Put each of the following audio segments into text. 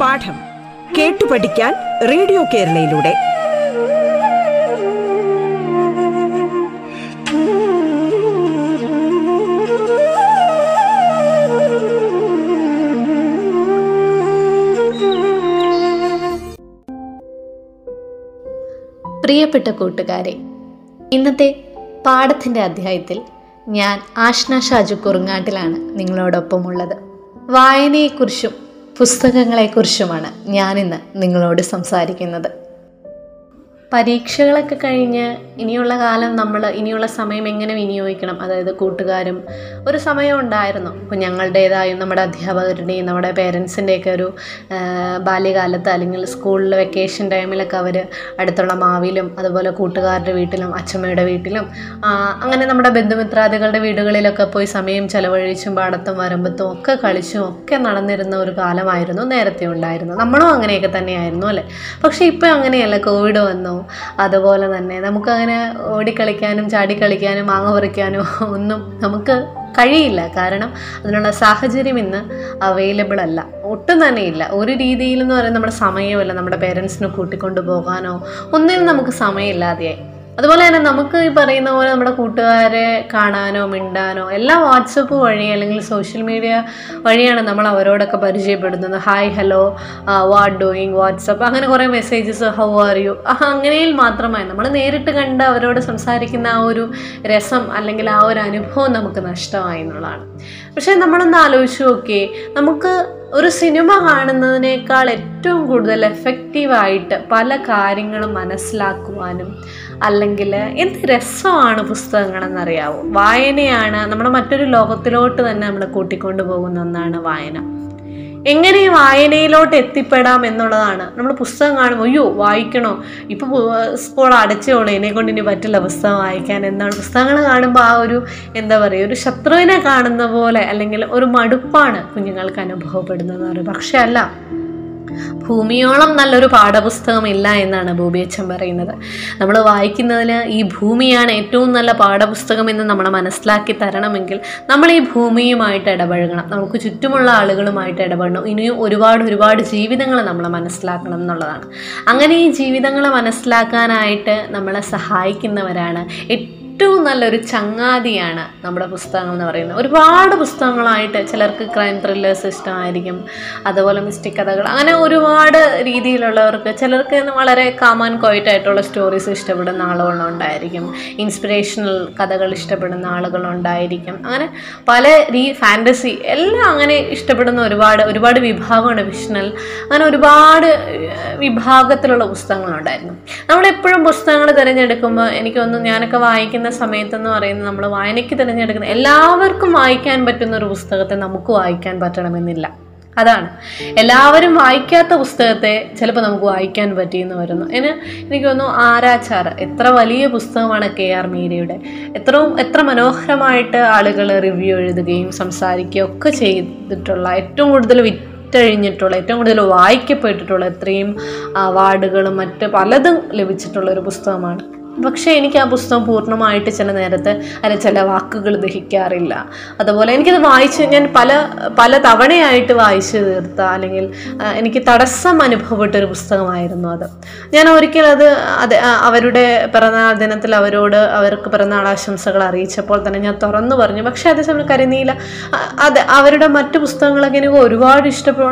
പാഠം കേട്ടു പഠിക്കാൻ റേഡിയോ കേരളയിലൂടെ. പ്രിയപ്പെട്ട കൂട്ടുകാരെ ഇന്നത്തെ പാഠത്തിന്റെ അധ്യായത്തിൽ ഞാൻ ആഷ്ന ഷാജു കുറുങ്ങാട്ടിലാണ് നിങ്ങളോടൊപ്പമുള്ളത്. വായനയെക്കുറിച്ചും പുസ്തകങ്ങളെക്കുറിച്ചുമാണ് ഞാനിന്ന് നിങ്ങളോട് സംസാരിക്കുന്നത്. പരീക്ഷകളൊക്കെ കഴിഞ്ഞ് ഇനിയുള്ള കാലം നമ്മൾ ഇനിയുള്ള സമയം എങ്ങനെ വിനിയോഗിക്കണം? അതായത് കൂട്ടുകാരും ഒരു സമയം ഉണ്ടായിരുന്നു. ഇപ്പോൾ ഞങ്ങളുടേതായും നമ്മുടെ അധ്യാപകരുടെയും നമ്മുടെ പേരൻസിന്റെയൊക്കെ ഒരു ബാല്യകാലത്ത് അല്ലെങ്കിൽ സ്കൂളിൽ വെക്കേഷൻ ടൈമിലൊക്കെ അവർ അടുത്തുള്ള മാവിലും അതുപോലെ കൂട്ടുകാരുടെ വീട്ടിലും അച്ഛമ്മയുടെ വീട്ടിലും അങ്ങനെ നമ്മുടെ ബന്ധുമിത്രാദികളുടെ വീടുകളിലൊക്കെ പോയി സമയം ചെലവഴിച്ചും പാടത്തും വരമ്പത്തും ഒക്കെ കളിച്ചും ഒക്കെ നടന്നിരുന്ന ഒരു കാലമായിരുന്നു നേരത്തെ ഉണ്ടായിരുന്നത്. നമ്മളും അങ്ങനെയൊക്കെ തന്നെയായിരുന്നു അല്ലേ? പക്ഷേ ഇപ്പോൾ അങ്ങനെയല്ല. കോവിഡ് വന്നു. അതുപോലെ തന്നെ. നമുക്കങ്ങനെ ഓടിക്കളിക്കാനും ചാടിക്കളിക്കാനും മാങ്ങ പറിക്കാനോ ഒന്നും നമുക്ക് കഴിയില്ല. കാരണം അതിനുള്ള സാഹചര്യം ഇന്ന് അവൈലബിൾ അല്ല. ഒട്ടും തന്നെ ഇല്ല. ഒരു രീതിയിൽ എന്ന് പറയുന്നത് നമ്മുടെ സമയമല്ല. നമ്മുടെ പേരൻസിനെ കൂട്ടിക്കൊണ്ടു പോകാനോ ഒന്നിനും നമുക്ക് സമയമില്ലാതെയായി. അതുപോലെ തന്നെ നമുക്ക് ഈ പറയുന്ന പോലെ നമ്മുടെ കൂട്ടുകാരെ കാണാനോ മിണ്ടാനോ എല്ലാം വാട്സപ്പ് വഴി അല്ലെങ്കിൽ സോഷ്യൽ മീഡിയ വഴിയാണ് നമ്മൾ അവരോടൊക്കെ പരിചയപ്പെടുന്നത്. Hi hello what doing what's up അങ്ങനെ കുറേ മെസ്സേജസ് ഹൗ ആർ യു അങ്ങനെയിൽ മാത്രമായി നമ്മൾ നേരിട്ട് കണ്ട് അവരോട് സംസാരിക്കുന്ന ആ ഒരു രസം അല്ലെങ്കിൽ ആ ഒരു അനുഭവം നമുക്ക് നഷ്ടമായി എന്നുള്ളതാണ്. പക്ഷേ നമ്മളൊന്ന് ആലോചിച്ച് നോക്കിയേ നമുക്ക് ഒരു സിനിമ കാണുന്നതിനേക്കാൾ ഏറ്റവും കൂടുതൽ എഫക്റ്റീവായിട്ട് പല കാര്യങ്ങളും മനസ്സിലാക്കുവാനും അല്ലെങ്കിൽ എന്ത് രസമാണ് പുസ്തകങ്ങളെന്നറിയാവോ? വായനയാണ് നമ്മുടെ മറ്റൊരു ലോകത്തിലോട്ട് തന്നെ നമ്മളെ കൂട്ടിക്കൊണ്ടു പോകുന്ന ഒന്നാണ് വായന. എങ്ങനെ വായനയിലോട്ട് എത്തിപ്പെടാം എന്നുള്ളതാണ്. നമ്മൾ പുസ്തകം കാണുമ്പോൾ അയ്യോ വായിക്കണോ? ഇപ്പോൾ സ്കൂൾ അടച്ചോളൂ എന്നെ കൊണ്ട് ഇനി പറ്റില്ല പുസ്തകം വായിക്കാൻ എന്താണ് പുസ്തകങ്ങൾ കാണുമ്പോൾ ആ ഒരു എന്താ പറയുക ഒരു ശത്രുവിനെ കാണുന്ന പോലെ അല്ലെങ്കിൽ ഒരു മടുപ്പാണ് കുഞ്ഞുങ്ങൾക്ക് അനുഭവപ്പെടുന്നതെന്ന് പറയും പക്ഷെ അല്ല ഭൂമിയോളം നല്ലൊരു പാഠപുസ്തകം ഇല്ല എന്നാണ് ബോബി അച്ഛൻ പറയുന്നത്. നമ്മൾ വായിക്കുന്നതിന് ഈ ഭൂമിയാണ് ഏറ്റവും നല്ല പാഠപുസ്തകം എന്ന് നമ്മൾ മനസ്സിലാക്കി തരണമെങ്കിൽ നമ്മൾ ഈ ഭൂമിയുമായിട്ട് ഇടപഴകണം. നമുക്ക് ചുറ്റുമുള്ള ആളുകളുമായിട്ട് ഇടപെടണം ഇനിയും ഒരുപാട് ഒരുപാട് ജീവിതങ്ങൾ നമ്മൾ മനസ്സിലാക്കണം എന്നുള്ളതാണ്. അങ്ങനെ ഈ ജീവിതങ്ങൾ മനസ്സിലാക്കാനായിട്ട് നമ്മളെ സഹായിക്കുന്നവരാണ് ഏറ്റവും നല്ലൊരു ചങ്ങാതിയാണ് നമ്മുടെ പുസ്തകങ്ങൾ എന്ന് പറയുന്നത്. ഒരുപാട് പുസ്തകങ്ങളായിട്ട് ചിലർക്ക് ക്രൈം ത്രില്ലേഴ്സ് ഇഷ്ടമായിരിക്കും. അതുപോലെ മിസ്റ്റിക് കഥകൾ. അങ്ങനെ ഒരുപാട് രീതിയിലുള്ളവർക്ക് ചിലർക്ക് വളരെ കാമൻ ക്വയറ്റ് ആയിട്ടുള്ള സ്റ്റോറീസ് ഇഷ്ടപ്പെടുന്ന ആളുകളുണ്ടായിരിക്കും. ഇൻസ്പിറേഷണൽ കഥകൾ ഇഷ്ടപ്പെടുന്ന ആളുകളുണ്ടായിരിക്കും. അങ്ങനെ പല രീ ഫാന്റസി എല്ലാം അങ്ങനെ ഇഷ്ടപ്പെടുന്ന ഒരുപാട് ഒരുപാട് വിഭാഗമാണ് വിഷണൽ അങ്ങനെ ഒരുപാട് വിഭാഗത്തിലുള്ള പുസ്തകങ്ങളുണ്ടായിരുന്നു. നമ്മളെപ്പോഴും പുസ്തകങ്ങൾ തിരഞ്ഞെടുക്കുമ്പോൾ എനിക്കൊന്ന് ഞാനൊക്കെ വായിക്കുന്ന സമയത്തെന്ന് പറയുന്നത് നമ്മൾ വായനയ്ക്ക് തിരഞ്ഞെടുക്കുന്ന എല്ലാവർക്കും വായിക്കാൻ പറ്റുന്ന ഒരു പുസ്തകത്തെ നമുക്ക് വായിക്കാൻ പറ്റണമെന്നില്ല. അതാണ്. എല്ലാവരും വായിക്കാത്ത പുസ്തകത്തെ ചിലപ്പോൾ നമുക്ക് വായിക്കാൻ പറ്റിയെന്ന് വരുന്നു എന്നെ എനിക്ക് തോന്നുന്നു ആരാച്ചാർ എത്ര വലിയ പുസ്തകമാണ് കെ ആർ മീരയുടെ. എത്രയും എത്ര മനോഹരമായിട്ട് ആളുകൾ റിവ്യൂ എഴുതുകയും സംസാരിക്കുകയും ഒക്കെ ചെയ്തിട്ടുള്ള ഏറ്റവും കൂടുതൽ വിറ്റഴിഞ്ഞിട്ടുള്ള ഏറ്റവും കൂടുതൽ വായിക്കപ്പെട്ടിട്ടുള്ള ഇത്രയും അവാർഡുകളും മറ്റ് പലതും ലഭിച്ചിട്ടുള്ള ഒരു പുസ്തകമാണ് പക്ഷേ എനിക്ക് ആ പുസ്തകം പൂർണമായിട്ട് ചില നേരത്തെ അല്ല ചില വാക്കുകൾ ദഹിക്കാറില്ല. അതുപോലെ എനിക്കത് വായിച്ച് ഞാൻ പല പല തവണയായിട്ട് വായിച്ചു തീർത്ത അല്ലെങ്കിൽ എനിക്ക് തടസ്സം അനുഭവപ്പെട്ട ഒരു പുസ്തകമായിരുന്നു അത്. ഞാൻ ഒരിക്കൽ അത് അത് അവരുടെ പിറന്നാൾ ദിനത്തിൽ അവരോട് അവർക്ക് പിറന്നാൾ ആശംസകൾ അറിയിച്ചപ്പോൾ തന്നെ ഞാൻ തുറന്നു പറഞ്ഞു. പക്ഷേ അതേസമയം കരുതിയില്ല അത് അവരുടെ മറ്റു പുസ്തകങ്ങളൊക്കെ എനിക്ക് ഒരുപാട് ഇഷ്ടപ്പെ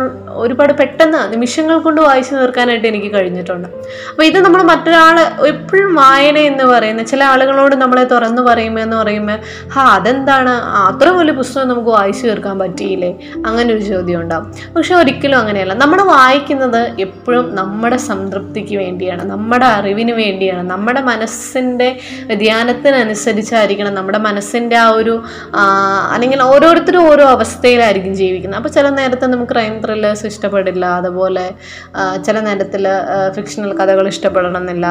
ഒരുപാട് പെട്ടെന്ന് നിമിഷങ്ങൾ കൊണ്ട് വായിച്ചു തീർക്കാനായിട്ട് എനിക്ക് കഴിഞ്ഞിട്ടുണ്ട്. അപ്പോൾ ഇത് നമ്മൾ മറ്റൊരാൾ എപ്പോഴും വായന എന്ന് പറയുന്നത് ചില ആളുകളോട് നമ്മളെ തുറന്നു പറയുമ്പോൾ എന്ന് പറയുമ്പോൾ ഹാ അതെന്താണ്? അത്ര വലിയ പുസ്തകം നമുക്ക് വായിച്ചു തീർക്കാൻ പറ്റിയില്ലേ? അങ്ങനെ ഒരു ചോദ്യം ഉണ്ടാവും. പക്ഷെ ഒരിക്കലും അങ്ങനെയല്ല. നമ്മൾ വായിക്കുന്നത് എപ്പോഴും നമ്മുടെ സംതൃപ്തിക്ക് വേണ്ടിയാണ് നമ്മുടെ അറിവിന് വേണ്ടിയാണ്. നമ്മുടെ മനസ്സിന്റെ വ്യതിയാനത്തിനനുസരിച്ചായിരിക്കണം നമ്മുടെ മനസ്സിന്റെ ആ ഒരു അല്ലെങ്കിൽ ഓരോരുത്തരും ഓരോ അവസ്ഥയിലായിരിക്കും ജീവിക്കുന്നത്. അപ്പോൾ ചില നേരത്തെ നമുക്ക് ക്രൈം ത്രില്ലേഴ്സ് ഇഷ്ടപ്പെടില്ല അതുപോലെ ചില നേരത്തിൽ ഫിക്ഷണൽ കഥകൾ ഇഷ്ടപ്പെടണമെന്നില്ല.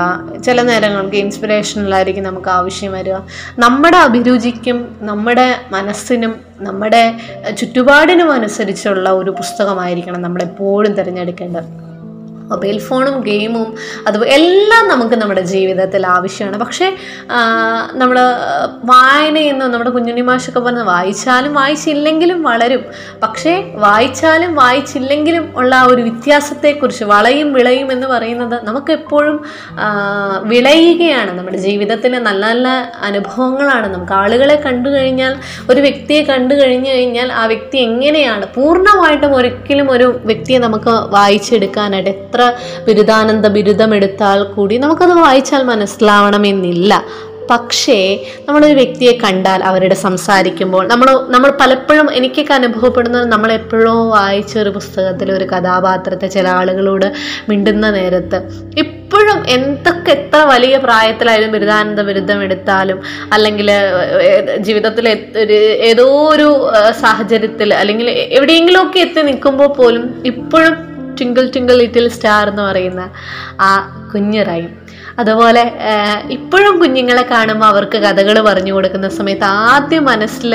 ചില നേരങ്ങൾക്ക് ഇൻസ്പിറേഷണലായിരിക്കും നമുക്ക് ആവശ്യം വരിക. നമ്മുടെ അഭിരുചിക്കും നമ്മുടെ മനസ്സിനും നമ്മുടെ ചുറ്റുപാടിനും അനുസരിച്ചുള്ള ഒരു പുസ്തകമായിരിക്കണം നമ്മളെപ്പോഴും തിരഞ്ഞെടുക്കേണ്ടത്. മൊബൈൽ ഫോണും ഗെയിമും അതുപോലെ എല്ലാം നമുക്ക് നമ്മുടെ ജീവിതത്തിൽ ആവശ്യമാണ്. പക്ഷേ നമ്മൾ വായനയെന്ന് നമ്മുടെ കുഞ്ഞുണ്ണി മാഷൊക്കെ പറഞ്ഞ് വായിച്ചാലും വായിച്ചില്ലെങ്കിലും വളരും. പക്ഷേ വായിച്ചാലും വായിച്ചില്ലെങ്കിലും ഉള്ള ആ ഒരു വ്യത്യാസത്തെക്കുറിച്ച് വളയും വിളയും എന്ന് പറയുന്നത് നമുക്കെപ്പോഴും വിളയുകയാണ്. നമ്മുടെ ജീവിതത്തിലെ നല്ല നല്ല അനുഭവങ്ങളാണ്. നമുക്ക് ആളുകളെ കണ്ടു കഴിഞ്ഞാൽ ഒരു വ്യക്തിയെ കണ്ടു കഴിഞ്ഞു കഴിഞ്ഞാൽ ആ വ്യക്തി എങ്ങനെയാണ് പൂർണമായിട്ടും ഒരിക്കലും ഒരു വ്യക്തിയെ നമുക്ക് വായിച്ചെടുക്കാനായിട്ട് എത്ര ബിരുദാനന്ദ ബിരുദമെടുത്താൽ കൂടി നമുക്കത് വായിച്ചാൽ മനസ്സിലാവണമെന്നില്ല. പക്ഷേ നമ്മളൊരു വ്യക്തിയെ കണ്ടാൽ അവരുടെ സംസാരിക്കുമ്പോൾ നമ്മൾ നമ്മൾ പലപ്പോഴും എനിക്കൊക്കെ അനുഭവപ്പെടുന്നത് നമ്മൾ എപ്പോഴോ വായിച്ച ഒരു പുസ്തകത്തിൽ ഒരു കഥാപാത്രത്തെ ചില ആളുകളോട് മിണ്ടുന്ന നേരത്ത്. ഇപ്പോഴും എന്തൊക്കെ എത്ര വലിയ പ്രായത്തിലായാലും ബിരുദാനന്ദ ബിരുദം എടുത്താലും അല്ലെങ്കിൽ ജീവിതത്തിൽ ഒരു ഏതോ ഒരു സാഹചര്യത്തിൽ അല്ലെങ്കിൽ എവിടെയെങ്കിലുമൊക്കെ എത്തി നിൽക്കുമ്പോൾ പോലും ഇപ്പോഴും ട്വിങ്കിൾ ട്വിങ്കിൾ ലിറ്റിൽ സ്റ്റാർ എന്ന് പറയുന്ന ആ കുഞ്ഞു അതുപോലെ ഇപ്പോഴും കുഞ്ഞുങ്ങളെ കാണുമ്പോൾ അവർക്ക് കഥകൾ പറഞ്ഞു കൊടുക്കുന്ന സമയത്ത് ആദ്യം മനസ്സിൽ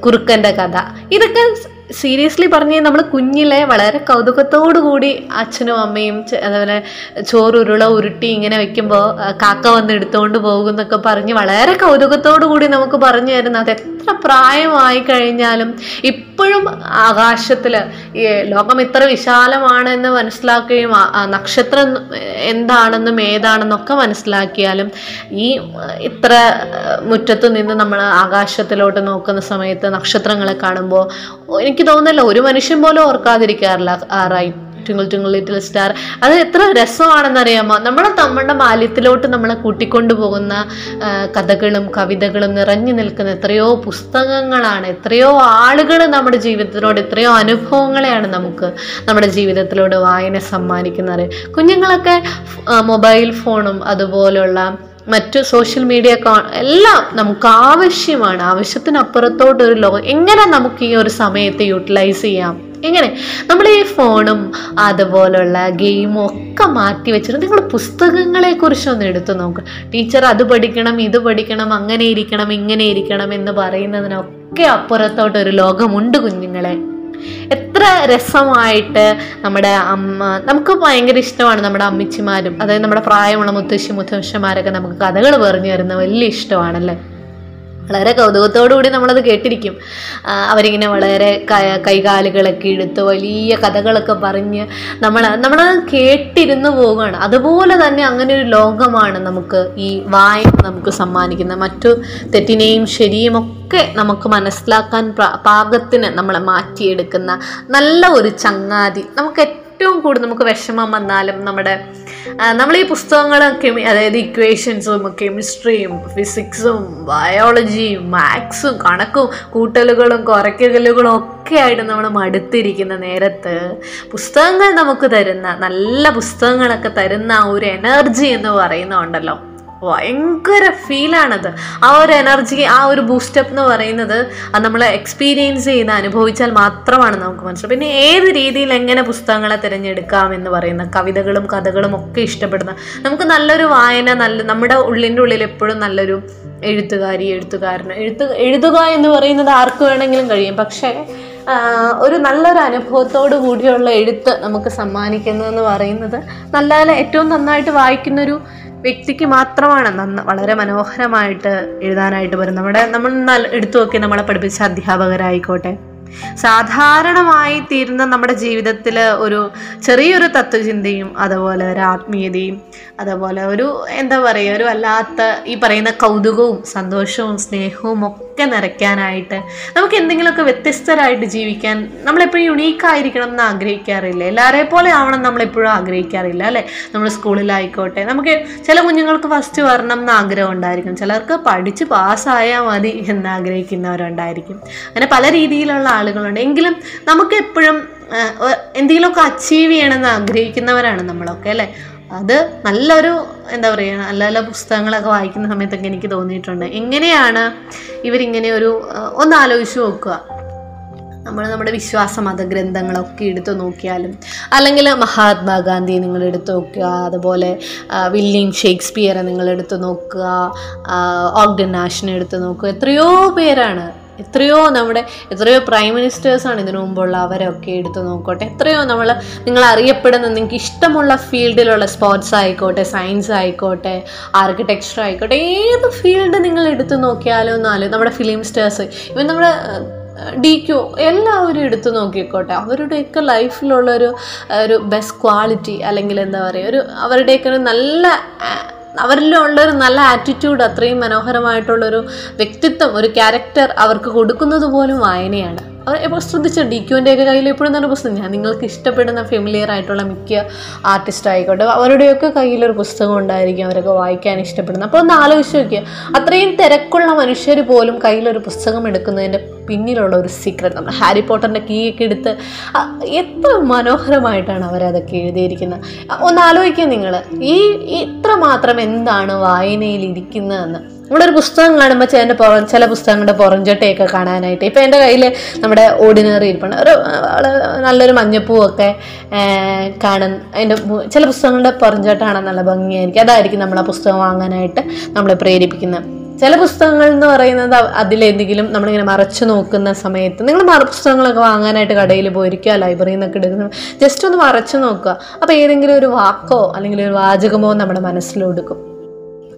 കുറുക്കന്റെ കഥ. ഇതൊക്കെ സീരിയസ്ലി പറഞ്ഞ് നമ്മൾ കുഞ്ഞിലെ വളരെ കൂടി അച്ഛനും അമ്മയും അതുപോലെ ചോറുരുള ഉരുട്ടി ഇങ്ങനെ വെക്കുമ്പോൾ കാക്ക വന്ന് എടുത്തുകൊണ്ട് പോകുന്നൊക്കെ പറഞ്ഞ് വളരെ കൂടി നമുക്ക് പറഞ്ഞു തരുന്ന അത് എത്ര പ്രായമായി കഴിഞ്ഞാലും ഇപ്പോഴും ആകാശത്തിൽ ഈ ലോകം ഇത്ര വിശാലമാണെന്ന് മനസ്സിലാക്കുകയും നക്ഷത്രം എന്താണെന്നും ഏതാണെന്നൊക്കെ മനസ്സിലാക്കിയാലും ഈ ഇത്ര മുറ്റത്ത് നിന്ന് നമ്മൾ ആകാശത്തിലോട്ട് നോക്കുന്ന സമയത്ത് നക്ഷത്രങ്ങളെ കാണുമ്പോൾ എനിക്ക് തോന്നുന്നില്ല ഒരു മനുഷ്യൻ പോലും ഓർക്കാതിരിക്കാറില്ല ആറായി ട്വിങ്കിൾ ട്വിങ്കിൾ ലിറ്റിൽ സ്റ്റാർ. അത് എത്ര രസമാണെന്നറിയാമോ? നമ്മളെ നമ്മുടെ ബാല്യത്തിലോട്ട് നമ്മളെ കൂട്ടിക്കൊണ്ടു പോകുന്ന കഥകളും കവിതകളും നിറഞ്ഞു നിൽക്കുന്ന എത്രയോ പുസ്തകങ്ങളാണ്. എത്രയോ ആളുകൾ നമ്മുടെ ജീവിതത്തിലോട് എത്രയോ അനുഭവങ്ങളെയാണ് നമുക്ക് നമ്മുടെ ജീവിതത്തിലൂടെ വായന സമ്മാനിക്കുന്നത്. കുഞ്ഞുങ്ങളൊക്കെ മൊബൈൽ ഫോണും അതുപോലുള്ള മറ്റു സോഷ്യൽ മീഡിയ എല്ലാം നമുക്ക് ആവശ്യമാണ്. ആവശ്യത്തിനപ്പുറത്തോട്ടൊരു ലോകം. എങ്ങനെ നമുക്ക് ഈ ഒരു സമയത്ത് യൂട്ടിലൈസ് ചെയ്യാം? എങ്ങനെ? നമ്മൾ ഈ ഫോണും അതുപോലുള്ള ഗെയിമും ഒക്കെ മാറ്റി വെച്ചിട്ട് നിങ്ങൾ പുസ്തകങ്ങളെ കുറിച്ചൊന്ന് എടുത്തു നോക്ക്. ടീച്ചർ അത് പഠിക്കണം ഇത് പഠിക്കണം അങ്ങനെ ഇരിക്കണം ഇങ്ങനെ ഇരിക്കണം എന്ന് പറയുന്നതിനൊക്കെ അപ്പുറത്തോട്ട് ഒരു ലോകമുണ്ട് കുഞ്ഞുങ്ങളെ. എത്ര രസമായിട്ട് നമ്മുടെ അമ്മ നമുക്ക് ഭയങ്കര ഇഷ്ടമാണ് നമ്മുടെ അമ്മച്ചിമാരും അതായത് നമ്മുടെ പ്രായമുള്ള മുത്തശ്ശി മുത്തശ്ശന്മാരൊക്കെ നമുക്ക് കഥകൾ പറഞ്ഞു തരുന്ന വലിയ ഇഷ്ടമാണല്ലേ? വളരെ കൗതുകത്തോടുകൂടി നമ്മളത് കേട്ടിരിക്കും. അവരിങ്ങനെ വളരെ കൈകാലുകളൊക്കെ എടുത്ത് വലിയ കഥകളൊക്കെ പറഞ്ഞ് നമ്മൾ നമ്മൾ കേട്ടിരുന്നു പോവുകയാണ്. അതുപോലെ തന്നെ അങ്ങനെ ഒരു ലോകമാണ് നമുക്ക് ഈ വായന നമുക്ക് സമ്മാനിക്കുന്നത്. മറ്റു തെറ്റിനെയും ശരിയും ഒക്കെ നമുക്ക് മനസ്സിലാക്കാൻ പാകത്തിന് നമ്മളെ മാറ്റിയെടുക്കുന്ന നല്ല ഒരു ചങ്ങാതി. നമുക്ക് ഏറ്റവും കൂടുതൽ നമുക്ക് വിഷമം വന്നാലും നമ്മുടെ നമ്മൾ ഈ പുസ്തകങ്ങളൊക്കെ അതായത് ഇക്വേഷൻസും കെമിസ്ട്രിയും ഫിസിക്സും ബയോളജിയും മാത്സും കണക്കും കൂട്ടലുകളും കുറയ്ക്കലുകളും ഒക്കെ ആയിട്ട് നമ്മൾ മടുത്തിരിക്കുന്ന നേരത്ത് പുസ്തകങ്ങൾ നമുക്ക് തരുന്ന നല്ല പുസ്തകങ്ങളൊക്കെ തരുന്ന ഒരു എനർജി എന്ന് പറയുന്നുണ്ടല്ലോ. ഭയങ്കര ഫീലാണത്. ആ ഒരു എനർജി ആ ഒരു ബൂസ്റ്റപ്പ് എന്ന് പറയുന്നത് അത് നമ്മൾ എക്സ്പീരിയൻസ് ചെയ്ത് അനുഭവിച്ചാൽ മാത്രമാണ് നമുക്ക് മനസ്സിലാവും പിന്നെ ഏത് രീതിയിൽ എങ്ങനെ പുസ്തകങ്ങളെ തിരഞ്ഞെടുക്കാം എന്ന് പറയുന്ന കവിതകളും കഥകളും ഒക്കെ ഇഷ്ടപ്പെടുന്ന നമുക്ക് നല്ലൊരു വായന നല്ല നമ്മുടെ ഉള്ളിന്റെ ഉള്ളിൽ എപ്പോഴും നല്ലൊരു എഴുത്തുകാരി എഴുത്തുകാരന് എഴുത്ത് എഴുതുക എന്ന് പറയുന്നത് ആർക്ക് വേണമെങ്കിലും കഴിയും. പക്ഷേ ഒരു നല്ലൊരു അനുഭവത്തോടു കൂടിയുള്ള എഴുത്ത് നമുക്ക് സമ്മാനിക്കുന്നതെന്ന് പറയുന്നത് നല്ല ഏറ്റവും നന്നായിട്ട് വായിക്കുന്നൊരു വ്യക്തിക്ക് മാത്രമാണ് നന്ന വളരെ മനോഹരമായിട്ട് എഴുതാനായിട്ട് വരുന്നത്. നമ്മുടെ നമ്മൾ എടുത്തു നോക്കി നമ്മളെ പഠിപ്പിച്ച അധ്യാപകരായിക്കോട്ടെ. സാധാരണമായി തീരുന്ന നമ്മുടെ ജീവിതത്തിൽ ഒരു ചെറിയൊരു തത്വചിന്തയും അതുപോലെ ഒരു ആത്മീയതയും അതുപോലെ ഒരു എന്താ പറയുക ഒരു വല്ലാത്ത ഈ പറയുന്ന കൗതുകവും സന്തോഷവും സ്നേഹവും ഒക്കെ നിറയ്ക്കാനായിട്ട് നമുക്ക് എന്തെങ്കിലുമൊക്കെ വ്യത്യസ്തരായിട്ട് ജീവിക്കാൻ നമ്മളെപ്പോഴും യുണീക്കായിരിക്കണം എന്ന് ആഗ്രഹിക്കാറില്ല. എല്ലാവരെ പോലെ ആവണം നമ്മളെപ്പോഴും ആഗ്രഹിക്കാറില്ല അല്ലേ? നമ്മൾ സ്കൂളിലായിക്കോട്ടെ. നമുക്ക് ചില കുഞ്ഞുങ്ങൾക്ക് ഫസ്റ്റ് വരണം എന്ന് ആഗ്രഹം ഉണ്ടായിരിക്കും. ചിലർക്ക് പഠിച്ച് പാസ്സായാൽ മതി എന്ന് ആഗ്രഹിക്കുന്നവരുണ്ടായിരിക്കും. അങ്ങനെ പല രീതിയിലുള്ള ആളുകളുണ്ട്. എങ്കിലും നമുക്ക് എപ്പോഴും എന്തെങ്കിലുമൊക്കെ അച്ചീവ് ചെയ്യണമെന്ന് ആഗ്രഹിക്കുന്നവരാണ് നമ്മളൊക്കെ അല്ലേ? അത് നല്ലൊരു എന്താ പറയുക നല്ല നല്ല പുസ്തകങ്ങളൊക്കെ വായിക്കുന്ന സമയത്തൊക്കെ എനിക്ക് തോന്നിയിട്ടുണ്ട്. എങ്ങനെയാണ് ഇവരിങ്ങനെ ഒരു ഒന്ന് ആലോചിച്ച് നോക്കുക. നമ്മൾ നമ്മുടെ വിശ്വാസ മതഗ്രന്ഥങ്ങളൊക്കെ എടുത്തു നോക്കിയാലും അല്ലെങ്കിൽ മഹാത്മാഗാന്ധി നിങ്ങൾ എടുത്തു നോക്കുക അതുപോലെ വില്യം ഷേക്സ്പിയറെ നിങ്ങൾ എടുത്തു നോക്കുക ഓഗ്ഡൻ നാഷിനെ എടുത്തു നോക്കുക എത്രയോ പേരാണ് എത്രയോ നമ്മുടെ എത്രയോ പ്രൈം മിനിസ്റ്റേഴ്സാണ് ഇതിനു മുമ്പുള്ള അവരൊക്കെ എടുത്തു നോക്കോട്ടെ. എത്രയോ നമ്മൾ നിങ്ങൾ അറിയപ്പെടുന്ന നിങ്ങൾക്ക് ഇഷ്ടമുള്ള ഫീൽഡിലുള്ള സ്പോർട്സ് ആയിക്കോട്ടെ സയൻസ് ആയിക്കോട്ടെ ആർക്കിടെക്ചർ ആയിക്കോട്ടെ ഏത് ഫീൽഡ് നിങ്ങൾ എടുത്തു നോക്കിയാലോ എന്നാലും നമ്മുടെ ഫിലിം സ്റ്റേഴ്സ് ഇവൻ നമ്മുടെ ഡി ക്യു എല്ലാവരും എടുത്തു നോക്കിക്കോട്ടെ. അവരുടെയൊക്കെ ലൈഫിലുള്ളൊരു ഒരു ബെസ്റ്റ് ക്വാളിറ്റി അല്ലെങ്കിൽ എന്താ പറയുക ഒരു അവരുടെയൊക്കെ ഒരു നല്ല അവരിലുള്ളൊരു നല്ല ആറ്റിറ്റ്യൂഡ് അത്രയും മനോഹരമായിട്ടുള്ളൊരു വ്യക്തിത്വം ഒരു ക്യാരക്ടർ അവർക്ക് കൊടുക്കുന്നത് പോലും വായനയാണ്. അവർ എപ്പോൾ ശ്രദ്ധിച്ച? ഡി ക്യുവിന്റെ ഒക്കെ കയ്യിൽ എപ്പോഴും തന്നെ പുസ്തകം. ഞാൻ നിങ്ങൾക്ക് ഇഷ്ടപ്പെടുന്ന ഫെമിലിയർ ആയിട്ടുള്ള മിക്ക ആർട്ടിസ്റ്റ് ആയിക്കോട്ടെ അവരുടെയൊക്കെ കയ്യിലൊരു പുസ്തകം ഉണ്ടായിരിക്കും അവരൊക്കെ വായിക്കാൻ ഇഷ്ടപ്പെടുന്നത്. അപ്പോൾ ഒന്ന് ആലോചിച്ച് നോക്കിയാൽ അത്രയും തിരക്കുള്ള മനുഷ്യർ പോലും കയ്യിലൊരു പുസ്തകം എടുക്കുന്നതിന്റെ പിന്നിലുള്ള ഒരു സീക്രട്ട് നമ്മൾ ഹാരി പോട്ടറിന്റെ കീ ഒക്കെ എടുത്ത് എത്ര മനോഹരമായിട്ടാണ് അവരതൊക്കെ എഴുതിയിരിക്കുന്നത്. ഒന്ന് ആലോചിക്കുക നിങ്ങൾ ഈ ഇത്ര മാത്രം എന്താണ് വായനയിൽ ഇരിക്കുന്നതെന്ന്. നമ്മളൊരു പുസ്തകം കാണുമ്പോൾ ചില പുറം ചില പുസ്തകങ്ങളുടെ പുറംചട്ടയൊക്കെ കാണാനായിട്ട്. ഇപ്പം എന്റെ കയ്യിൽ നമ്മുടെ ഓർഡിനറി ഇരിപ്പുണ്ട്. ഒരു നല്ലൊരു മഞ്ഞപ്പൂവൊക്കെ കാണുന്ന അതിന്റെ ചില പുസ്തകങ്ങളുടെ പുറഞ്ചട്ടാണ് നല്ല ഭംഗിയായിരിക്കും. അതായിരിക്കും നമ്മൾ ആ പുസ്തകം വാങ്ങാനായിട്ട് നമ്മളെ പ്രേരിപ്പിക്കുന്നത്. ചില പുസ്തകങ്ങൾ എന്ന് പറയുന്നത് അതിലെന്തെങ്കിലും നമ്മളിങ്ങനെ മറച്ചു നോക്കുന്ന സമയത്ത് നിങ്ങൾ മറ പുസ്തകങ്ങളൊക്കെ വാങ്ങാനായിട്ട് കടയിൽ പോയിരിക്കുക ലൈബ്രറിയിൽ നിന്നൊക്കെ എടുക്കുന്ന ജസ്റ്റ് ഒന്ന് മറച്ചു നോക്കുക. അപ്പോൾ ഏതെങ്കിലും ഒരു വാക്കോ അല്ലെങ്കിൽ ഒരു വാചകമോ നമ്മുടെ മനസ്സിലൊടുക്കും.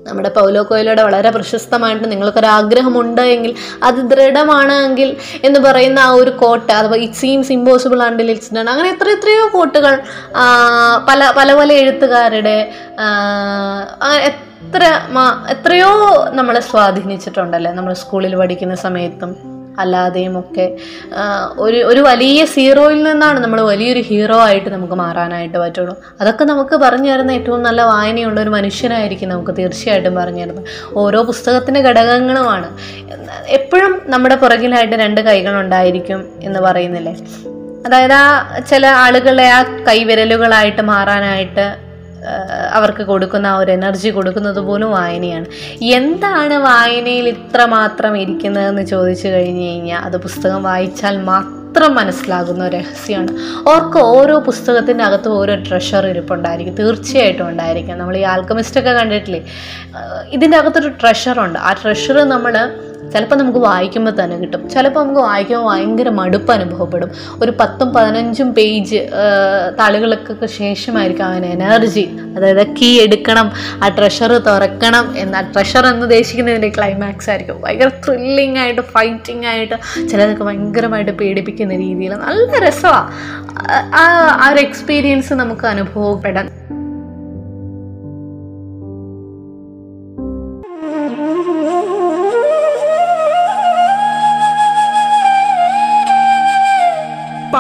നമ്മുടെ പൗലോ കോയിലോടെ വളരെ പ്രശസ്തമായിട്ട് നിങ്ങൾക്കൊരു ആഗ്രഹമുണ്ട് എങ്കിൽ അത് ദൃഢമാണ് എങ്കിൽ എന്ന് പറയുന്ന ആ ഒരു കോട്ട് അഥവാ ഇറ്റ് സീംസ് ഇമ്പോസിബിൾ ആൻഡിൽ ഇറ്റ്സ് ഡൺ അങ്ങനെ എത്ര എത്രയോ കോട്ടുകൾ പല പല പല എഴുത്തുകാരുടെ എത്ര എത്രയോ നമ്മളെ സ്വാധീനിച്ചിട്ടുണ്ടല്ലേ? നമ്മൾ സ്കൂളിൽ പഠിക്കുന്ന സമയത്തും. അല്ലാതെയും ഒക്കെ. ആ, ഒരു ഒരു വലിയ സീറോയിൽ നിന്നാണ് നമ്മൾ വലിയൊരു ഹീറോ ആയിട്ട് നമുക്ക് മാറാനായിട്ട് പറ്റുള്ളൂ. അതൊക്കെ നമുക്ക് പറഞ്ഞു തരുന്ന ഏറ്റവും നല്ല വായനയുള്ള ഒരു മനുഷ്യനായിരിക്കും നമുക്ക് തീർച്ചയായിട്ടും പറഞ്ഞു തരുന്നത്. ഓരോ പുസ്തകത്തിന്റെ ഘടകങ്ങളുമാണ്. എപ്പോഴും നമ്മുടെ പുറകിലായിട്ട് രണ്ട് കൈകളുണ്ടായിരിക്കും എന്ന് പറയുന്നില്ലേ? അതായത് ആ ചില ആളുകളെ ആ കൈവിരലുകളായിട്ട് മാറാനായിട്ട് അവർക്ക് കൊടുക്കുന്ന ആ ഒരു എനർജി കൊടുക്കുന്നത് പോലും വായനയാണ്. എന്താണ് വായനയിൽ ഇത്ര മാത്രം ഇരിക്കുന്നതെന്ന് ചോദിച്ചു കഴിഞ്ഞു കഴിഞ്ഞാൽ അത് പുസ്തകം വായിച്ചാൽ മാത്രം മനസ്സിലാകുന്ന രഹസ്യമാണ്. ഓർക്ക് ഓരോ പുസ്തകത്തിന്റെ അകത്ത് ഓരോ ട്രഷർ ഇരിപ്പുണ്ടായിരിക്കും. തീർച്ചയായിട്ടും ഉണ്ടായിരിക്കും. നമ്മൾ ഈ ആൽക്കമിസ്റ്റൊക്കെ കണ്ടിട്ടില്ലേ? ഇതിന്റെ അകത്തൊരു ട്രഷറുണ്ട് ആ ട്രഷർ നമ്മൾ ചിലപ്പോൾ നമുക്ക് വായിക്കുമ്പോൾ തന്നെ കിട്ടും. ചിലപ്പോൾ നമുക്ക് വായിക്കുമ്പോൾ ഭയങ്കര മടുപ്പ് അനുഭവപ്പെടും. ഒരു പത്തും പതിനഞ്ചും പേജ് താളുകൾക്കൊക്കെ ശേഷമായിരിക്കും അവന് എനർജി അതായത് കീ എടുക്കണം ആ ട്രഷർ തുറക്കണം എന്ന ട്രഷർ എന്ന് ഉദ്ദേശിക്കുന്നതിന്റെ ക്ലൈമാക്സ് ആയിരിക്കും. ഭയങ്കര ത്രില്ലിംഗ് ആയിട്ട് ഫൈറ്റിംഗ് ആയിട്ട് ചിലതൊക്കെ ഭയങ്കരമായിട്ട് പേടിപ്പിക്കുന്ന രീതിയിൽ. നല്ല രസമാണ് ആ ഒരു എക്സ്പീരിയൻസ് നമുക്ക് അനുഭവപ്പെടാൻ.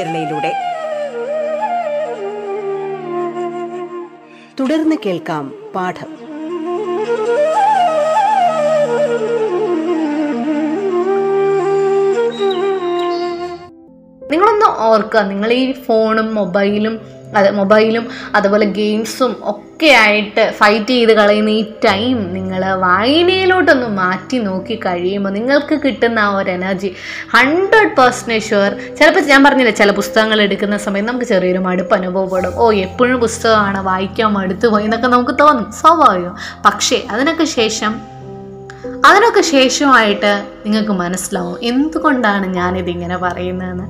കേരളയിലൂടെ തുടർന്ന് കേൾക്കാം പാഠം. ഓർക്കുക. നിങ്ങൾ ഈ ഫോണും മൊബൈലും അത് മൊബൈലും അതുപോലെ ഗെയിംസും ഒക്കെ ആയിട്ട് ഫൈറ്റ് ചെയ്ത് കളയുന്ന ഈ ടൈം നിങ്ങൾ വായനയിലോട്ടൊന്ന് മാറ്റി നോക്കി കഴിയുമ്പോൾ നിങ്ങൾക്ക് കിട്ടുന്ന ആ ഒരു എനർജി ഹൺഡ്രഡ് പെർസെന്റേജ് ഷുവർ. ചിലപ്പോൾ ഞാൻ പറഞ്ഞില്ല ചില പുസ്തകങ്ങൾ എടുക്കുന്ന സമയത്ത് നമുക്ക് ചെറിയൊരു മടുപ്പ് അനുഭവപ്പെടും. ഓ എപ്പോഴും പുസ്തകമാണ് വായിക്കാൻ മടുത്തു പോയി എന്നൊക്കെ നമുക്ക് തോന്നും. സ്വാഭാവികം. പക്ഷേ അതിനൊക്കെ ശേഷം അതിനൊക്കെ ശേഷമായിട്ട് നിങ്ങൾക്ക് മനസ്സിലാവും എന്തുകൊണ്ടാണ് ഞാനിതിങ്ങനെ പറയുന്നതെന്ന്.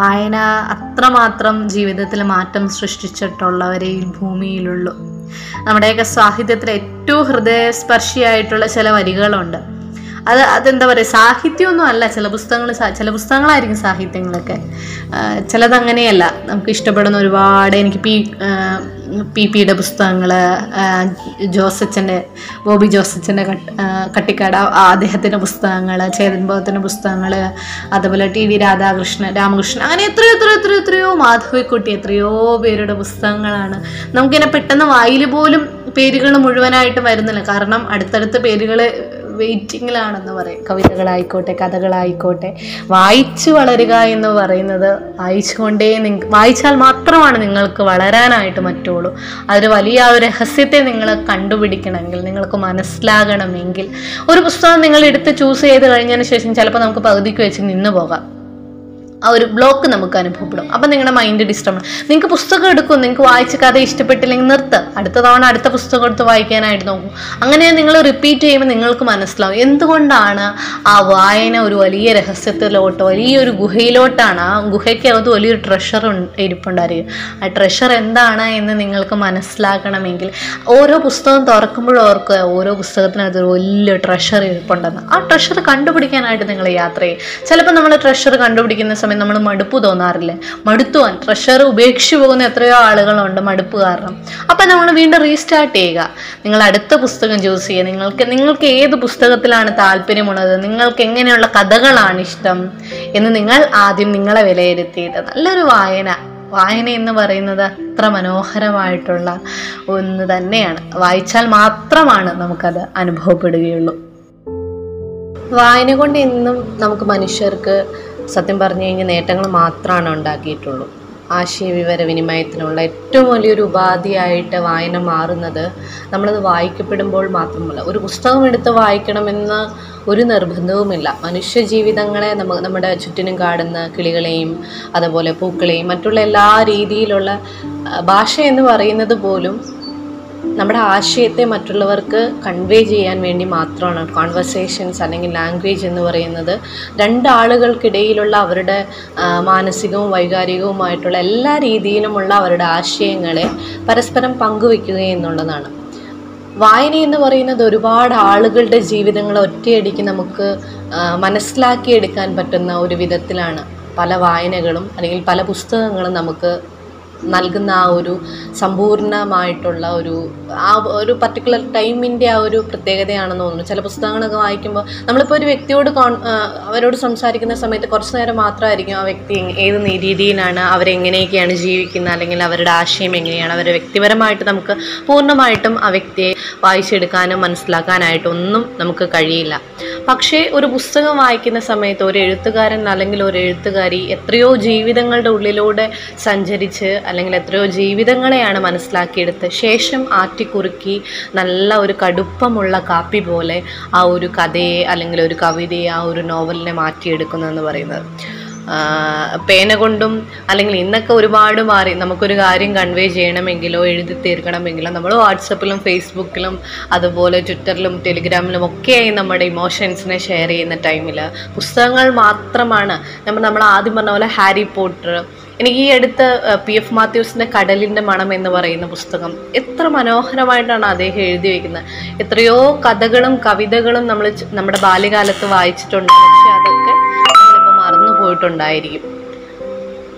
വായന അത്രമാത്രം ജീവിതത്തിൽ മാറ്റം സൃഷ്ടിച്ചിട്ടുള്ളവരെ ഈ ഭൂമിയിലുള്ളൂ. നമ്മുടെയൊക്കെ സാഹിത്യത്തിൽ ഏറ്റവും ഹൃദയസ്പർശിയായിട്ടുള്ള ചില വരികളുണ്ട്. അത് അതെന്താ പറയുക സാഹിത്യമൊന്നും അല്ല. ചില പുസ്തകങ്ങൾ ചില പുസ്തകങ്ങളായിരിക്കും സാഹിത്യങ്ങളൊക്കെ. ചിലതങ്ങനെയല്ല നമുക്ക് ഇഷ്ടപ്പെടുന്ന ഒരുപാട് എനിക്ക് പി പി പിയുടെ പുസ്തകങ്ങൾ ജോസച്ചന്റെ ബോബി ജോസച്ചന്റെ കട്ട് കട്ടിക്കാട അദ്ദേഹത്തിന്റെ പുസ്തകങ്ങൾ ചേതൻ ഭഗത്തിന്റെ പുസ്തകങ്ങൾ അതുപോലെ ടി വി രാധാകൃഷ്ണൻ രാമകൃഷ്ണൻ അങ്ങനെ എത്രയോ എത്രയോ എത്രയോ എത്രയോ മാധവിക്കുട്ടി എത്രയോ പേരുടെ പുസ്തകങ്ങളാണ്. നമുക്കിങ്ങനെ പെട്ടെന്ന് വായിൽ പോലും പേരുകൾ മുഴുവനായിട്ട് വരുന്നില്ല. കാരണം അടുത്തടുത്ത് പേരുകൾ വെയിറ്റിങ്ങിലാണെന്ന് പറയും. കവിതകളായിക്കോട്ടെ കഥകളായിക്കോട്ടെ. വായിച്ചു വളരുക എന്ന് പറയുന്നത് വായിച്ചുകൊണ്ടേ നി വായിച്ചാൽ മാത്രമാണ് നിങ്ങൾക്ക് വളരാനായിട്ട് പറ്റുള്ളൂ. അതൊരു വലിയ ഒരു രഹസ്യത്തെ നിങ്ങൾ കണ്ടുപിടിക്കണമെങ്കിൽ നിങ്ങൾക്ക് മനസ്സിലാകണമെങ്കിൽ. ഒരു പുസ്തകം നിങ്ങൾ എടുത്ത് ചൂസ് ചെയ്ത് കഴിഞ്ഞതിന് ശേഷം ചിലപ്പോൾ നമുക്ക് പകുതിക്ക് വെച്ച് നിന്ന് പോകാം. ആ ഒരു ബ്ലോക്ക് നമുക്ക് അനുഭവപ്പെടും. അപ്പം നിങ്ങളുടെ മൈൻഡ് ഡിസ്റ്റർബ് നിങ്ങൾക്ക് പുസ്തകം എടുക്കും നിങ്ങൾക്ക് വായിച്ച കഥ ഇഷ്ടപ്പെട്ടില്ലെങ്കിൽ നിർത്ത്. അടുത്ത തവണ അടുത്ത പുസ്തകം എടുത്ത് വായിക്കാനായിട്ട് നോക്കും. അങ്ങനെ നിങ്ങൾ റിപ്പീറ്റ് ചെയ്യുമ്പോൾ നിങ്ങൾക്ക് മനസ്സിലാവും എന്തുകൊണ്ടാണ് ആ വായന ഒരു വലിയ രഹസ്യത്തിലോട്ട് വലിയൊരു ഗുഹയിലോട്ടാണ് ആ ഗുഹയ്ക്കകത്ത് വലിയൊരു ട്രഷർ ഇരിപ്പുണ്ടായിരിക്കും. ആ ട്രഷർ എന്താണ് എന്ന് നിങ്ങൾക്ക് മനസ്സിലാക്കണമെങ്കിൽ ഓരോ പുസ്തകം തുറക്കുമ്പോഴും ഓർക്കുക ഓരോ പുസ്തകത്തിനകത്ത് ഒരു വലിയ ട്രഷർ ഇരിപ്പുണ്ടെന്ന്. ആ ട്രഷർ കണ്ടുപിടിക്കാനായിട്ട് നിങ്ങൾ യാത്ര ചെയ്യും. ചിലപ്പോൾ നമ്മൾ ട്രഷർ കണ്ടുപിടിക്കുന്ന സമയം നമ്മൾ മടുപ്പ് തോന്നാറില്ലേ? മടുത്തുവാൻ ട്രഷർ ഉപേക്ഷിച്ച് പോകുന്ന എത്രയോ ആളുകളുണ്ട് മടുപ്പ് കാരണം. അപ്പം നമ്മൾ വീണ്ടും റീസ്റ്റാർട്ട് ചെയ്യുക. നിങ്ങൾ അടുത്ത പുസ്തകം ചൂസ് ചെയ്യുക. നിങ്ങൾക്ക് നിങ്ങൾക്ക് ഏത് പുസ്തകത്തിലാണ് താല്പര്യമുള്ളത്? നിങ്ങൾക്ക് എങ്ങനെയുള്ള കഥകളാണ് ഇഷ്ടം? എന്ന് നിങ്ങൾ ആദ്യം നിങ്ങളെ വിലയിരുത്തിയിട്ട് നല്ലൊരു വായന. വായന എന്ന് പറയുന്നത് അത്ര മനോഹരമായിട്ടുള്ള ഒന്ന് തന്നെയാണ്. വായിച്ചാൽ മാത്രമാണ് നമുക്കത് അനുഭവപ്പെടുകയുള്ളൂ. വായന കൊണ്ട് എന്നും നമുക്ക് മനുഷ്യർക്ക് സത്യം പറഞ്ഞു കഴിഞ്ഞാൽ നേട്ടങ്ങൾ മാത്രമാണ് ഉണ്ടാക്കിയിട്ടുള്ളൂ. ആശയവിവര വിനിമയത്തിനുള്ള ഏറ്റവും വലിയൊരു ഉപാധിയായിട്ട് വായന മാറുന്നത് നമ്മളത് വായിക്കപ്പെടുമ്പോൾ മാത്രമല്ല. ഒരു പുസ്തകം എടുത്ത് വായിക്കണമെന്ന് ഒരു നിർബന്ധവുമില്ല. മനുഷ്യ ജീവിതങ്ങളെ നമ്മ നമ്മുടെ ചുറ്റിനും കാണുന്ന കിളികളെയും അതുപോലെ പൂക്കളെയും മറ്റുള്ള എല്ലാ രീതിയിലുള്ള ഭാഷ എന്ന് പറയുന്നത് പോലും നമ്മുടെ ആശയത്തെ മറ്റുള്ളവർക്ക് കൺവേ ചെയ്യാൻ വേണ്ടി മാത്രമാണ് കോൺവെർസേഷൻസ് അല്ലെങ്കിൽ ലാംഗ്വേജ് എന്ന് പറയുന്നത്. രണ്ടാളുകൾക്കിടയിലുള്ള അവരുടെ മാനസികവും വൈകാരികവുമായിട്ടുള്ള എല്ലാ രീതിയിലുമുള്ള അവരുടെ ആശയങ്ങളെ പരസ്പരം പങ്കുവെക്കുക എന്നുള്ളതാണ്. വായന എന്ന് പറയുന്നത് ഒരുപാട് ആളുകളുടെ ജീവിതങ്ങൾ ഒറ്റയടിക്ക് നമുക്ക് മനസ്സിലാക്കിയെടുക്കാൻ പറ്റുന്ന ഒരു വിധത്തിലാണ്. പല വായനകളും അല്ലെങ്കിൽ പല പുസ്തകങ്ങളും നമുക്ക് നൽകുന്ന ആ ഒരു സമ്പൂർണമായിട്ടുള്ള ഒരു ആ ഒരു പർട്ടിക്കുലർ ടൈമിന്റെ ആ ഒരു പ്രത്യേകതയാണെന്ന് തോന്നുന്നു. ചില പുസ്തകങ്ങളൊക്കെ വായിക്കുമ്പോൾ നമ്മളിപ്പോൾ ഒരു വ്യക്തിയോട് കോൺ അവരോട് സംസാരിക്കുന്ന സമയത്ത് കുറച്ച് നേരം മാത്രമായിരിക്കും ആ വ്യക്തി ഏത് രീതിയിലാണ് അവരെങ്ങനെയൊക്കെയാണ് ജീവിക്കുന്നത് അല്ലെങ്കിൽ അവരുടെ ആശയം എങ്ങനെയാണ് അവരുടെ വ്യക്തിപരമായിട്ട് നമുക്ക് പൂർണമായിട്ടും ആ വ്യക്തിയെ വായിച്ചെടുക്കാനും മനസ്സിലാക്കാനായിട്ടൊന്നും നമുക്ക് കഴിയില്ല. പക്ഷേ ഒരു പുസ്തകം വായിക്കുന്ന സമയത്ത് ഒരു എഴുത്തുകാരൻ അല്ലെങ്കിൽ ഒരു എഴുത്തുകാരി എത്രയോ ജീവിതങ്ങളുടെ ഉള്ളിലൂടെ സഞ്ചരിച്ച് അല്ലെങ്കിൽ എത്രയോ ജീവിതങ്ങളെയാണ് മനസ്സിലാക്കിയെടുത്ത് ശേഷം ആറ്റിക്കുറുക്കി നല്ല ഒരു കടുപ്പമുള്ള കാപ്പി പോലെ ആ ഒരു കഥയെ അല്ലെങ്കിൽ ഒരു കവിതയെ ആ ഒരു നോവലിനെ മാറ്റിയെടുക്കുന്നതെന്ന് പറയുന്നത്. പേന കൊണ്ടും അല്ലെങ്കിൽ ഇന്നൊക്കെ ഒരുപാട് മാറി. നമുക്കൊരു കാര്യം കൺവേ ചെയ്യണമെങ്കിലോ എഴുതി തീർക്കണമെങ്കിലോ നമ്മൾ വാട്സപ്പിലും ഫേസ്ബുക്കിലും അതുപോലെ ട്വിറ്ററിലും ടെലിഗ്രാമിലും ഒക്കെയായി നമ്മുടെ ഇമോഷൻസിനെ ഷെയർ ചെയ്യുന്ന ടൈമിൽ പുസ്തകങ്ങൾ മാത്രമാണ്. നമ്മൾ നമ്മൾ ആദ്യം പറഞ്ഞ പോലെ ഹാരി പോട്ടർ എനിക്ക് ഈ അടുത്ത് പി എഫ് മാത്യൂസിന്റെ കടലിന്റെ മണം എന്ന് പറയുന്ന പുസ്തകം എത്ര മനോഹരമായിട്ടാണ് അദ്ദേഹം എഴുതി വയ്ക്കുന്നത് എത്രയോ കഥകളും കവിതകളും നമ്മൾ നമ്മുടെ ബാല്യകാലത്ത് വായിച്ചിട്ടുണ്ട്. പക്ഷെ അതൊക്കെ പോയിട്ടുണ്ടായിരിക്കും.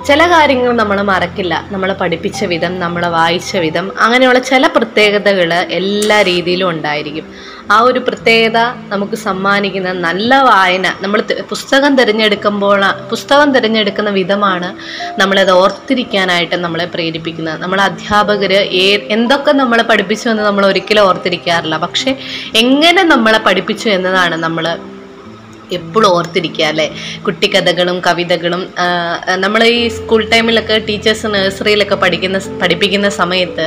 ചില കാര്യങ്ങൾ നമ്മൾ മറക്കില്ല. നമ്മളെ പഠിപ്പിച്ച വിധം നമ്മളെ വായിച്ച വിധം അങ്ങനെയുള്ള ചില പ്രത്യേകതകൾ എല്ലാ രീതിയിലും ഉണ്ടായിരിക്കും. ആ ഒരു പ്രത്യേകത നമുക്ക് സമ്മാനിക്കുന്ന നല്ല വായന നമ്മൾ പുസ്തകം തിരഞ്ഞെടുക്കുമ്പോൾ പുസ്തകം തിരഞ്ഞെടുക്കുന്ന വിധമാണ് നമ്മളത് ഓർത്തിരിക്കാനായിട്ട് നമ്മളെ പ്രേരിപ്പിക്കുന്നത്. നമ്മളെ അധ്യാപകർ ഏ എന്തൊക്കെ നമ്മളെ പഠിപ്പിച്ചു എന്ന് നമ്മൾ ഒരിക്കലും ഓർത്തിരിക്കാറില്ല. പക്ഷേ എങ്ങനെ നമ്മളെ പഠിപ്പിച്ചു എന്നതാണ് നമ്മൾ എപ്പോഴും ഓർത്തിരിക്കുക അല്ലേ? കുട്ടിക്കഥകളും കവിതകളും നമ്മൾ ഈ സ്കൂൾ ടൈമിലൊക്കെ ടീച്ചേഴ്സ് നഴ്സറിയിലൊക്കെ പഠിക്കുന്ന പഠിപ്പിക്കുന്ന സമയത്ത്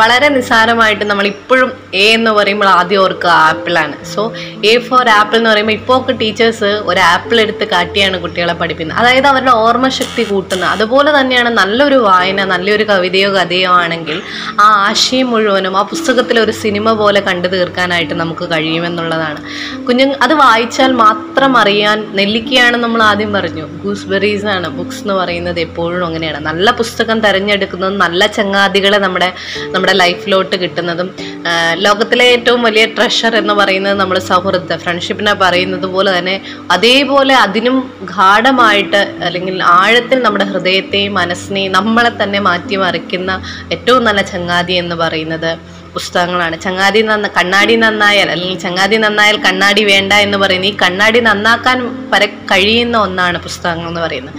വളരെ നിസ്സാരമായിട്ട് നമ്മൾ ഇപ്പോഴും എ എന്ന് പറയുമ്പോൾ ആദ്യം ഓർക്കുക ആപ്പിളാണ് സോ എ ഫോർ ആപ്പിൾ എന്ന് പറയുമ്പോൾ ഇപ്പോൾ ഒക്കെ ടീച്ചേഴ്സ് ഒരു ആപ്പിൾ എടുത്ത് കാട്ടിയാണ് കുട്ടികളെ പഠിപ്പിക്കുന്നത്. അതായത് അവരുടെ ഓർമ്മശക്തി കൂട്ടുന്നത്. അതുപോലെ തന്നെയാണ് നല്ലൊരു വായന നല്ലൊരു കവിതയോ കഥയോ ആണെങ്കിൽ ആ ആശയം മുഴുവനും ആ പുസ്തകത്തിൽ ഒരു സിനിമ പോലെ കണ്ടു തീർക്കാനായിട്ട് നമുക്ക് കഴിയുമെന്നുള്ളതാണ്. കുഞ്ഞു അത് വായിച്ചാൽ മാത്രം അറിയാൻ നെല്ലിക്കയാണ് നമ്മൾ ആദ്യം പറഞ്ഞു. ഗൂസ്ബെറീസ് ആണ് ബുക്സ് എന്ന് പറയുന്നത് എപ്പോഴും അങ്ങനെയാണ്. നല്ല പുസ്തകം തിരഞ്ഞെടുക്കുന്നതും നല്ല ചങ്ങാതികളെ നമ്മുടെ നമ്മുടെ ലൈഫിലോട്ട് കിട്ടുന്നതും ലോകത്തിലെ ഏറ്റവും വലിയ ട്രഷർ എന്ന് പറയുന്നത് നമ്മൾ സൗഹൃദ. ഫ്രണ്ട്ഷിപ്പിനെ പറയുന്നത് പോലെ തന്നെ അതേപോലെ അതിനും ഗാഠമായിട്ട് അല്ലെങ്കിൽ ആഴത്തിൽ നമ്മുടെ ഹൃദയത്തെയും മനസ്സിനെയും നമ്മളെ തന്നെ മാറ്റിമറിക്കുന്ന ഏറ്റവും നല്ല ചങ്ങാതി എന്ന് പറയുന്നത് പുസ്തകങ്ങളാണ്. ചങ്ങാതി നന്ന കണ്ണാടി നന്നായാൽ അല്ലെങ്കിൽ ചങ്ങാതി നന്നായാൽ കണ്ണാടി വേണ്ട എന്ന് പറയുന്ന ഈ കണ്ണാടി നന്നാക്കാൻ വരെ കഴിയുന്ന ഒന്നാണ് പുസ്തകങ്ങൾ എന്ന് പറയുന്നത്.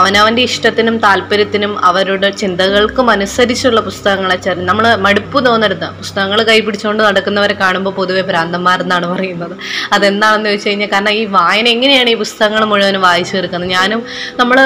അവനവന്റെ ഇഷ്ടത്തിനും താല്പര്യത്തിനും അവരുടെ ചിന്തകൾക്കും അനുസരിച്ചുള്ള പുസ്തകങ്ങളെ ചേർന്ന് നമ്മൾ മടുപ്പ് തോന്നരുത്. പുസ്തകങ്ങൾ കൈ പിടിച്ചുകൊണ്ട് നടക്കുന്നവരെ കാണുമ്പോൾ പൊതുവെ ഭ്രാന്തന്മാരെന്നാണ് പറയുന്നത്. അതെന്താണെന്ന് ചോദിച്ചു കഴിഞ്ഞാൽ കാരണം ഈ വായന എങ്ങനെയാണ് ഈ പുസ്തകങ്ങൾ മുഴുവനും വായിച്ചു തീർക്കുന്നത്? ഞാനും നമ്മൾ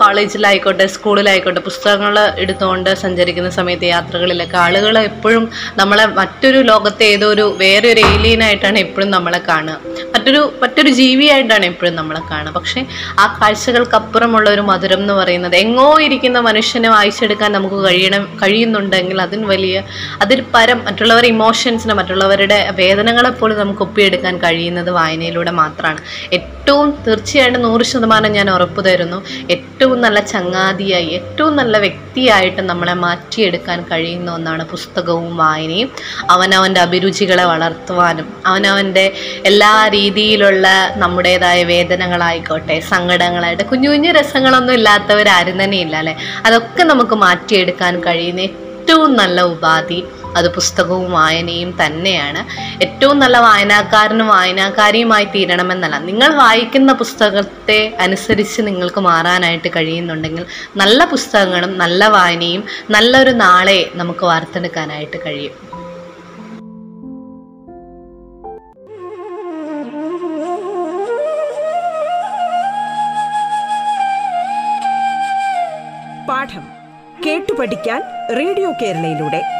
കോളേജിലായിക്കോട്ടെ സ്കൂളിലായിക്കോട്ടെ പുസ്തകങ്ങൾ എടുത്തുകൊണ്ട് സഞ്ചരിക്കുന്ന സമയത്ത് യാത്രകളിലൊക്കെ ആളുകൾ എപ്പോഴും നമ്മളെ മറ്റൊരു ലോകത്തെ ഏതോ ഒരു വേറെ ഒരു ഏലിയനായിട്ടാണ് എപ്പോഴും നമ്മളെ കാണുക. മറ്റൊരു മറ്റൊരു ജീവിയായിട്ടാണ് എപ്പോഴും നമ്മളെ കാണുക. പക്ഷേ ആ കാഴ്ചകൾക്കപ്പുറമുള്ള ഒരു മധുരം എന്ന് പറയുന്നത് എങ്ങോ ഇരിക്കുന്ന മനുഷ്യനെ വായിച്ചെടുക്കാൻ നമുക്ക് കഴിയണം കഴിയുന്നുണ്ടെങ്കിൽ അതിന് വലിയ അതിൽ പരം മറ്റുള്ളവരുടെ ഇമോഷൻസിനെ മറ്റുള്ളവരുടെ വേദനകളെ പോലും നമുക്ക് ഒപ്പിയെടുക്കാൻ കഴിയുന്നത് വായനയിലൂടെ മാത്രമാണ്. ഏറ്റവും തീർച്ചയായിട്ടും നൂറ് ശതമാനം ഞാൻ ഉറപ്പ് തരുന്നു. ഏറ്റവും നല്ല ചങ്ങാതിയായി ഏറ്റവും നല്ല വ്യക്തിയായിട്ട് നമ്മളെ മാറ്റിയെടുക്കാൻ കഴിയുന്ന ഒന്നാണ് പുസ്തകവും വായനയും. അവനവന്റെ അഭിരുചികളെ വളർത്തുവാനും അവനവന്റെ എല്ലാ രീതിയിലുള്ള നമ്മുടേതായ വേദനകളായിക്കോട്ടെ സങ്കടങ്ങളായിട്ട് കുഞ്ഞു കുഞ്ഞു രസങ്ങളൊന്നും ഇല്ലാത്തവരാരും തന്നെ ഇല്ല അല്ലേ? അതൊക്കെ നമുക്ക് മാറ്റിയെടുക്കാൻ കഴിയുന്ന ഏറ്റവും നല്ല ഉപാധി അത് പുസ്തകവും വായനയും തന്നെയാണ്. ഏറ്റവും നല്ല വായനാക്കാരനും വായനാക്കാരിയുമായി തീരണമെന്നല്ല. നിങ്ങൾ വായിക്കുന്ന പുസ്തകത്തെ അനുസരിച്ച് നിങ്ങൾക്ക് മാറാനായിട്ട് കഴിയുന്നുണ്ടെങ്കിൽ നല്ല പുസ്തകങ്ങളും നല്ല വായനയും നല്ലൊരു നാളെ നമുക്ക് വാർത്തെടുക്കാനായിട്ട് കഴിയും. പാഠം കേട്ടു പഠിക്കാൻ റേഡിയോ കേരളയിലൂടെ.